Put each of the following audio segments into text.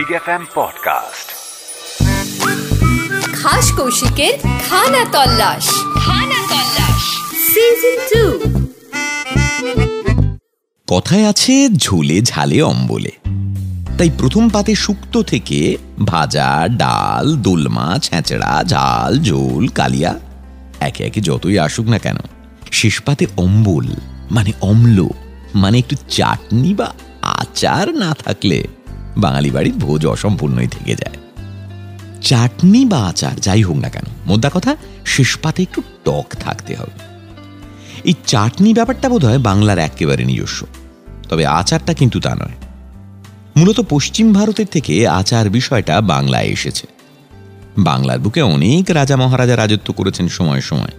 Big F M podcast খাস কৌশিকের খানা তল্লাশ খানা তল্লাশ সিজন টু কথায় আছে ঝোলে ঝালে অম্বলে তাই প্রথম পাতে শুক্তো থেকে ভাজা ডাল দোলমা ছেঁচড়া ঝাল ঝোল কালিয়া একে একে যতই আসুক না কেন শেষ পাতে অম্বল মানে অম্ল মানে একটু চাটনি বা আচার না থাকলে বাঙালি বাড়ির ভোজ অসম্পূর্ণই থেকে যায়। চাটনি বা আচার, যাই হোক না কেন, মোদ্দা কথা, শেষ পাতে একটু টক থাকতে হবে। এই চাটনি ব্যাপারটা বোধ হয় বাংলার একেবারে নিজস্ব। তবে আচারটা কিন্তু তা নয়। মূলত পশ্চিম ভারতের থেকে আচার বিষয়টা বাংলায় এসেছে। বাংলার বুকে অনেক রাজা মহারাজা রাজত্ব করেছেন সময় সময়।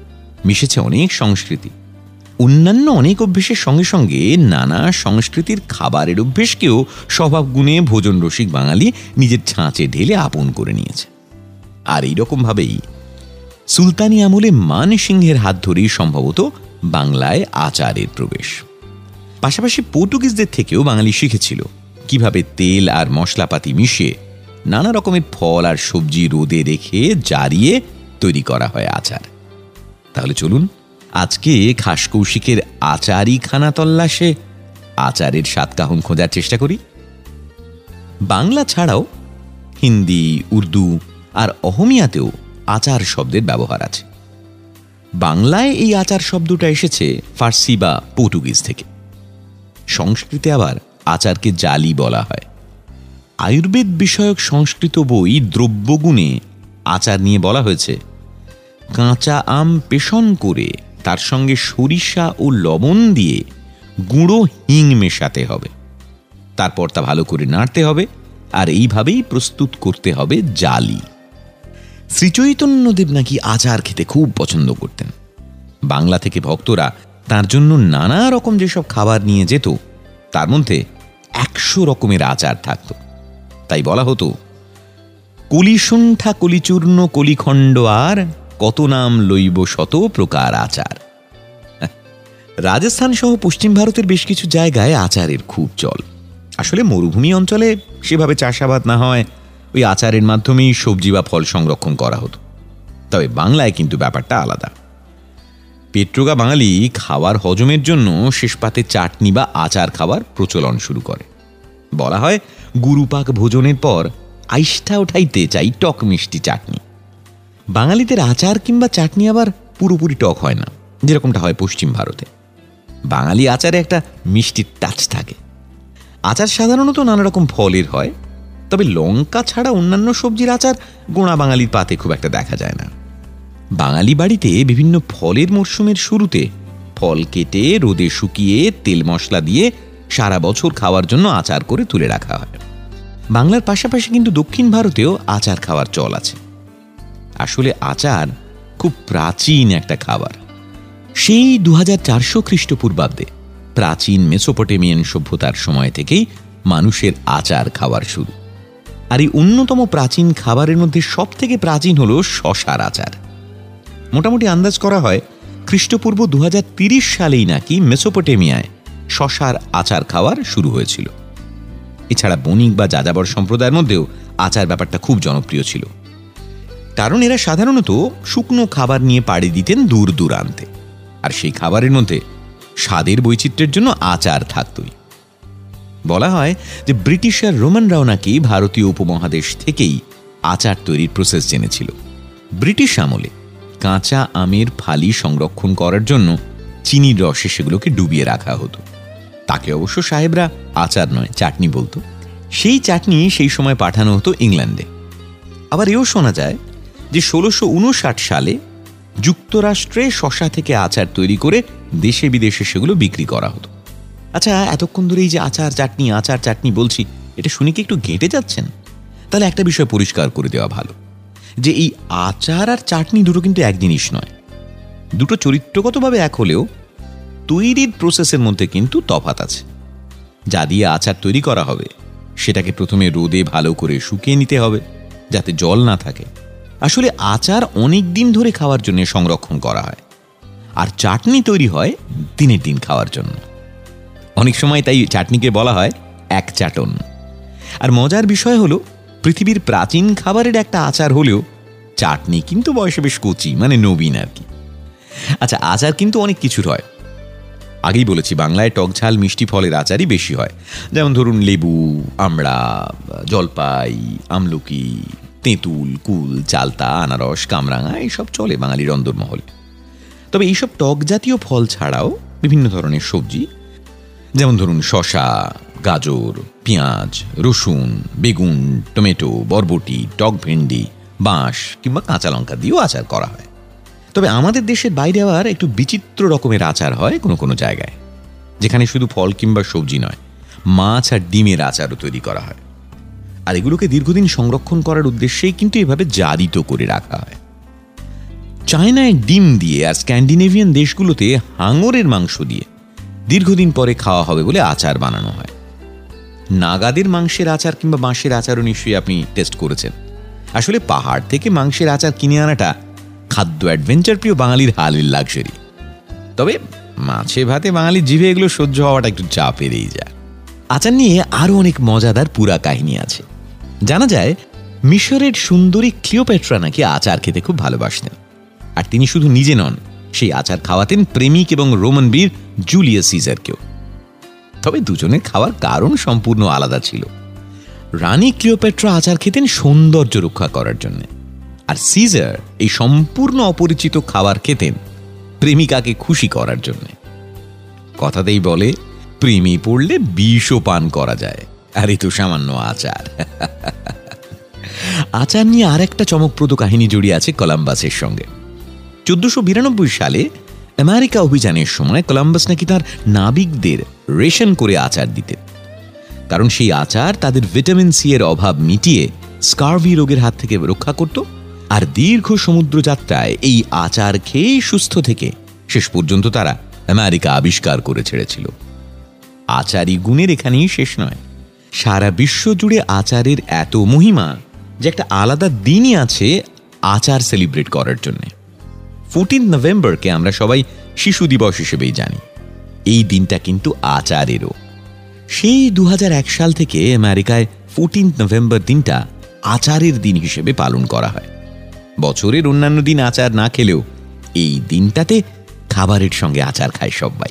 মিশেছে অনেক সংস্কৃতি। অন্যান্য অনেক অভ্যেসের সঙ্গে সঙ্গে নানা সংস্কৃতির খাবারের অভ্যেসকেও স্বভাব গুণে ভোজন রসিক বাঙালি নিজের ছাঁচে ঢেলে আপন করে নিয়েছে। আর এইরকমভাবেই সুলতানি আমলে মান সিংহের হাত ধরেই সম্ভবত বাংলায় আচারের প্রবেশ। পাশাপাশি পর্তুগিজদের থেকেও বাঙালি শিখেছিল কীভাবে তেল আর মশলাপাতি মিশিয়ে নানা রকমের ফল আর সবজি রোদে রেখে জারিয়ে তৈরি করা হয় আচার। তাহলে চলুন আজকে খাস কৌশিকের আচারই খানা তল্লাশে আচারের সাতকাহন খোঁজার চেষ্টা করি। বাংলা ছাড়াও হিন্দি, উর্দু আর অহমিয়াতেও আচার শব্দের ব্যবহার আছে। বাংলায় এই আচার শব্দটা এসেছে ফার্সি বা পর্তুগিজ থেকে। সংস্কৃতে আবার আচারকে জালি বলা হয়। আয়ুর্বেদ বিষয়ক সংস্কৃত বই দ্রব্যগুণে আচার নিয়ে বলা হয়েছে, কাঁচা আম পেষণ করে তার সঙ্গে সরিষা ও লবণ দিয়ে গুঁড়ো হিং মেশাতে হবে। তারপর তা ভালো করে নাড়তে হবে আর এইভাবেই প্রস্তুত করতে হবে জালি। শ্রীচৈতন্যদেব নাকি আচার খেতে খুব পছন্দ করতেন। বাংলা থেকে ভক্তরা তার জন্য নানা রকম যেসব খাবার নিয়ে যেত, তার মধ্যে একশো রকমের আচার থাকত। তাই বলা হতো কলিসুণ্ঠা কলিচূর্ণ কলিখণ্ড আর কত নাম লইব শত প্রকার আচার। রাজস্থান সহ পশ্চিম ভারতের বেশ কিছু জায়গায় আচারের খুব চল। আসলে মরুভূমি অঞ্চলে সেভাবে চাষাবাদ না হয় ওই আচারের মাধ্যমেই সবজি বা ফল সংরক্ষণ করা হতো। তবে বাংলায় কিন্তু ব্যাপারটা আলাদা। পেট্রোগা বাঙালি খাওয়ার হজমের জন্য শেষ পাতে চাটনি বা আচার খাওয়ার প্রচলন শুরু করে। বলা হয় গুরুপাক ভোজনের পর আইষ্ঠা ওঠাইতে চাই টক মিষ্টি চাটনি। বাঙালিদের আচার কিংবা চাটনি আবার পুরোপুরি টক হয় না, যেরকমটা হয় পশ্চিম ভারতে। বাঙালি আচারে একটা মিষ্টির টাচ থাকে। আচার সাধারণত নানা রকম ফলের হয়, তবে লঙ্কা ছাড়া অন্যান্য সবজির আচার গোড়া বাঙালির পাতে খুব একটা দেখা যায় না। বাঙালি বাড়িতে বিভিন্ন ফলের মরশুমের শুরুতে ফল কেটে, রোদে শুকিয়ে, তেল মশলা দিয়ে সারা বছর খাওয়ার জন্য আচার করে তুলে রাখা হয়। বাংলার পাশাপাশি কিন্তু দক্ষিণ ভারতেও আচার খাওয়ার চল আছে। আসলে আচার খুব প্রাচীন একটা খাবার। সেই দু হাজার চারশো খ্রিস্টপূর্বাব্দে প্রাচীন মেসোপটেমিয়ান সভ্যতার সময় থেকেই মানুষের আচার খাওয়ার শুরু। আর এই অন্যতম প্রাচীন খাবারের মধ্যে সব থেকে প্রাচীন হল শশার আচার। মোটামুটি আন্দাজ করা হয় খ্রিস্টপূর্ব দু সালেই নাকি মেসোপটেমিয়ায় শশার আচার খাওয়ার শুরু হয়েছিল। এছাড়া বণিক বা যাযাবর সম্প্রদায়ের মধ্যেও আচার ব্যাপারটা খুব জনপ্রিয় ছিল। কারণ এরা সাধারণত শুকনো খাবার নিয়ে পাড়ি দিতেন দূর দূরান্তে আর সেই খাবারের মধ্যে স্বাদের বৈচিত্র্যের জন্য আচার থাকতই। বলা হয় যে ব্রিটিশ আর রোমানরাও নাকি ভারতীয় উপমহাদেশ থেকেই আচার তৈরির প্রসেস জেনেছিল। ব্রিটিশ আমলে কাঁচা আমের ফালি সংরক্ষণ করার জন্য চিনির রসে সেগুলোকে ডুবিয়ে রাখা হতো। তাকে অবশ্য সাহেবরা আচার নয়, চাটনি বলতো। সেই চাটনি সেই সময় পাঠানো হতো ইংল্যান্ডে। আবার এও শোনা যায় যে ষোলোশো সালে যুক্তরাষ্ট্রে শশা থেকে আচার তৈরি করে দেশে বিদেশে সেগুলো বিক্রি করা হতো। আচ্ছা এতক্ষণ ধরে এই যে আচার চাটনি আচার চাটনি বলছি, এটা শুনে কি একটু ঘেঁটে যাচ্ছেন? তাহলে একটা বিষয় পরিষ্কার করে দেওয়া ভালো। যে এই আচার আর চাটনি দুটো কিন্তু এক জিনিস নয়। দুটো চরিত্রগতভাবে এক হলেও তৈরির প্রসেসের মধ্যে কিন্তু তফাত আছে। যা দিয়ে আচার তৈরি করা হবে, সেটাকে প্রথমে রোদে ভালো করে শুকিয়ে নিতে হবে, যাতে জল না থাকে। আসলে আচার অনেক দিন ধরে খাওয়ার জন্য সংরক্ষণ করা হয়। আর চাটনি তৈরি হয় দিনের দিন খাওয়ার জন্য। অনেক সময় তাই চাটনিকে বলা হয় এক চাটন। আর মজার বিষয় হলো, পৃথিবীর প্রাচীন খাবারের একটা আচার হলেও চাটনি কিন্তু বয়সে বেশ কচি মানে নবীন আর কি। আচ্ছা আচার কিন্তু অনেক কিছুর হয়। আগেই বলেছি, বাংলায় টক ঝাল মিষ্টি ফলের আচারই বেশি হয়। যেমন ধরুন লেবু, আমড়া, জলপাই, আমলকি তেঁতুল, কুল, চালতা, আনারস, কামরাঙা, এইসব চলে বাঙালির অন্দরমহলে। তবে এইসব টক জাতীয় ফল ছাড়াও বিভিন্ন ধরনের সবজি, যেমন ধরুন শশা গাজর, পেঁয়াজ, রসুন, বেগুন, টমেটো, বরবটি, টক ভেন্ডি, বাঁশ কিংবা কাঁচা লঙ্কা দিয়েও আচার করা হয়। তবে আমাদের দেশের বাইরে আবার একটু বিচিত্র রকমের আচার হয় কোনো কোনো জায়গায়, যেখানে শুধু ফল কিংবা সবজি নয়, মাছ আর ডিমের আচারও তৈরি করা হয়। আর এগুলোকে দীর্ঘদিন সংরক্ষণ করার উদ্দেশ্যেই কিন্তু এভাবে জারিত করে রাখা হয়। চায়নায় ডিম দিয়ে আর স্ক্যান্ডিনেভিয়ান দেশগুলোতে হাঙরের মাংস দিয়ে দীর্ঘদিন পরে খাওয়া হবে বলে আচার বানানো হয়। নাগাদের মাংসের আচার কিংবা বাঁশের আচারও নিশ্চয়ই আপনি টেস্ট করেছেন। আসলে পাহাড় থেকে মাংসের আচার কিনে আনাটা খাদ্য অ্যাডভেঞ্চার প্রিয় বাঙালির হালের লাক্সারি তবে মাছে ভাতে বাঙালির জিভে এগুলো সহ্য হওয়াটা একটু চাপেরই যায়। আচার নিয়ে আরও অনেক মজাদার পুরা কাহিনী আছে। জানা যায়, মিশরের সুন্দরী ক্লিওপেট্রা নাকি আচার খেতে খুব ভালোবাসতেন। আর তিনি শুধু নিজে নন, সেই আচার খাওয়াতেন প্রেমিক এবং রোমান বীর জুলিয়াস সিজারকেও। তবে দুজনের খাওয়ার কারণ সম্পূর্ণ আলাদা ছিল। রানী ক্লিওপেট্রা আচার খেতেন সৌন্দর্য রক্ষা করার জন্য। আর সিজার এই সম্পূর্ণ অপরিচিত খাবার খেতেন প্রেমিকাকে খুশি করার জন্য। কথাতেই বলে, প্রেমে পড়লে বিষও পান করা যায়। আর এই তো সামান্য আচার। আচার নিয়ে আর একটা চমকপ্রদ কাহিনী জড়িয়ে আছে কলাম্বাসের সঙ্গে। চোদ্দশো বিরানব্বই সালে আমেরিকা অভিযানের সময় কলাম্বাস নাকি তার নাবিকদের রেশন করে আচার দিতেন। কারণ সেই আচার তাদের ভিটামিন সি এর অভাব মিটিয়ে স্কারভি রোগের হাত থেকে রক্ষা করত আর দীর্ঘ সমুদ্র যাত্রায় এই আচার খেয়েই সুস্থ থেকে শেষ পর্যন্ত তারা আমেরিকা আবিষ্কার করে ছেড়েছিল। আচারই গুণের এখানেই শেষ নয়। সারা বিশ্ব জুড়ে আচারের এত মহিমা যে একটা আলাদা দিনই আছে আচার সেলিব্রেট করার জন্যে। ফোরটিন নভেম্বরকে আমরা সবাই শিশু দিবস হিসেবেই জানি। এই দিনটা কিন্তু আচারেরও। সেই দু হাজার এক সাল থেকে আমেরিকায় ফোরটিন নভেম্বর দিনটা আচারের দিন হিসেবে পালন করা হয়। বছরের অন্যান্য দিন আচার না খেলেও এই দিনটাতে খাবারের সঙ্গে আচার খায় সবাই।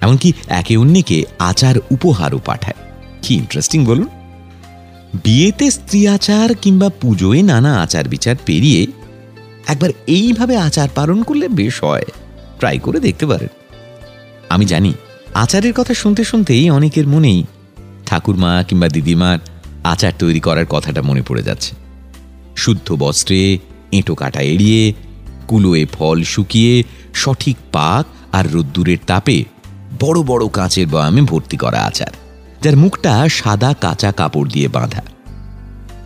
এমনকি একে অন্যকে আচার উপহারও পাঠায়। কি ইন্টারেস্টিং বলুন? বিয়েতে স্ত্রী আচার কিংবা পুজোয় নানা আচার বিচার পেরিয়ে একবার এইভাবে আচার পালন করলে বেশ হয়। ট্রাই করে দেখতে পারেন। আমি জানি, আচারের কথা শুনতে শুনতেই অনেকের মনেই ঠাকুরমা কিংবা দিদিমার আচার তৈরি করার কথাটা মনে পড়ে যাচ্ছে। শুদ্ধ বস্ত্রে এঁটো কাটা এড়িয়ে, কুলোয়ে ফল শুকিয়ে, সঠিক পাক আর রোদ্দুরের তাপে বড় বড় কাঁচের বয়ামে ভর্তি করা আচার। যার মুখটা সাদা কাঁচা কাপড় দিয়ে বাঁধা।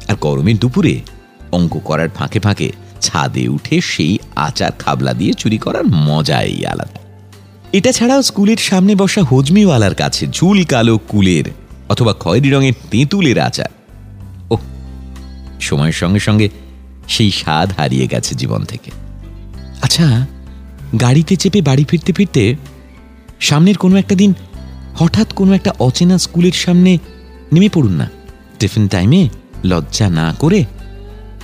আর গরমের দুপুরে অঙ্ক করার ফাঁকে ফাঁকে ছাদে উঠে সেই আচার খাবলা দিয়ে চুরি করার মজাই আলাদা। এটা ছাড়াও স্কুলের সামনে বসা হজমিওয়ালার কাছে ঝুল কালো কুলের অথবা খয়েরি রঙের তেঁতুলের আচার। ও সময়ের সঙ্গে সঙ্গে সেই স্বাদ হারিয়ে গেছে জীবন থেকে। আচ্ছা গাড়িতে চেপে বাড়ি ফিরতে ফিরতে সামনের কোনো একটা দিন হঠাৎ কোনো একটা অচেনা স্কুলের সামনে নেমে পড়ুন না। টিফিন টাইমে লজ্জা না করে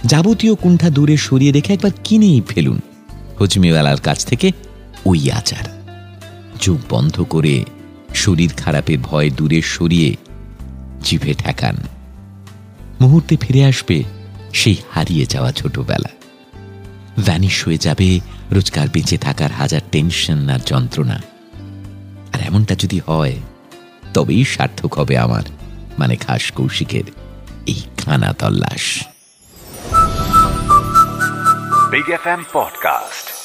যাবতীয় কুণ্ঠা দূরে সরিয়ে রেখে একবার কিনেই ফেলুন। হজমিওয়ালার কাছ থেকে ওই আচার। চোখ বন্ধ করে শরীর খারাপের ভয় দূরে সরিয়ে জিভে ঠেকান। মুহূর্তে ফিরে আসবে সেই হারিয়ে যাওয়া ছোটবেলা। ভ্যানিশ হয়ে যাবে রোজকার বেঁচে থাকার হাজার টেনশন আর যন্ত্রণা। আর এমনটা যদি হয়, তবেই সার্থক হবে আমার মানে খাস কৌশিকের এই খানা তল্লাশ পডকাস্ট.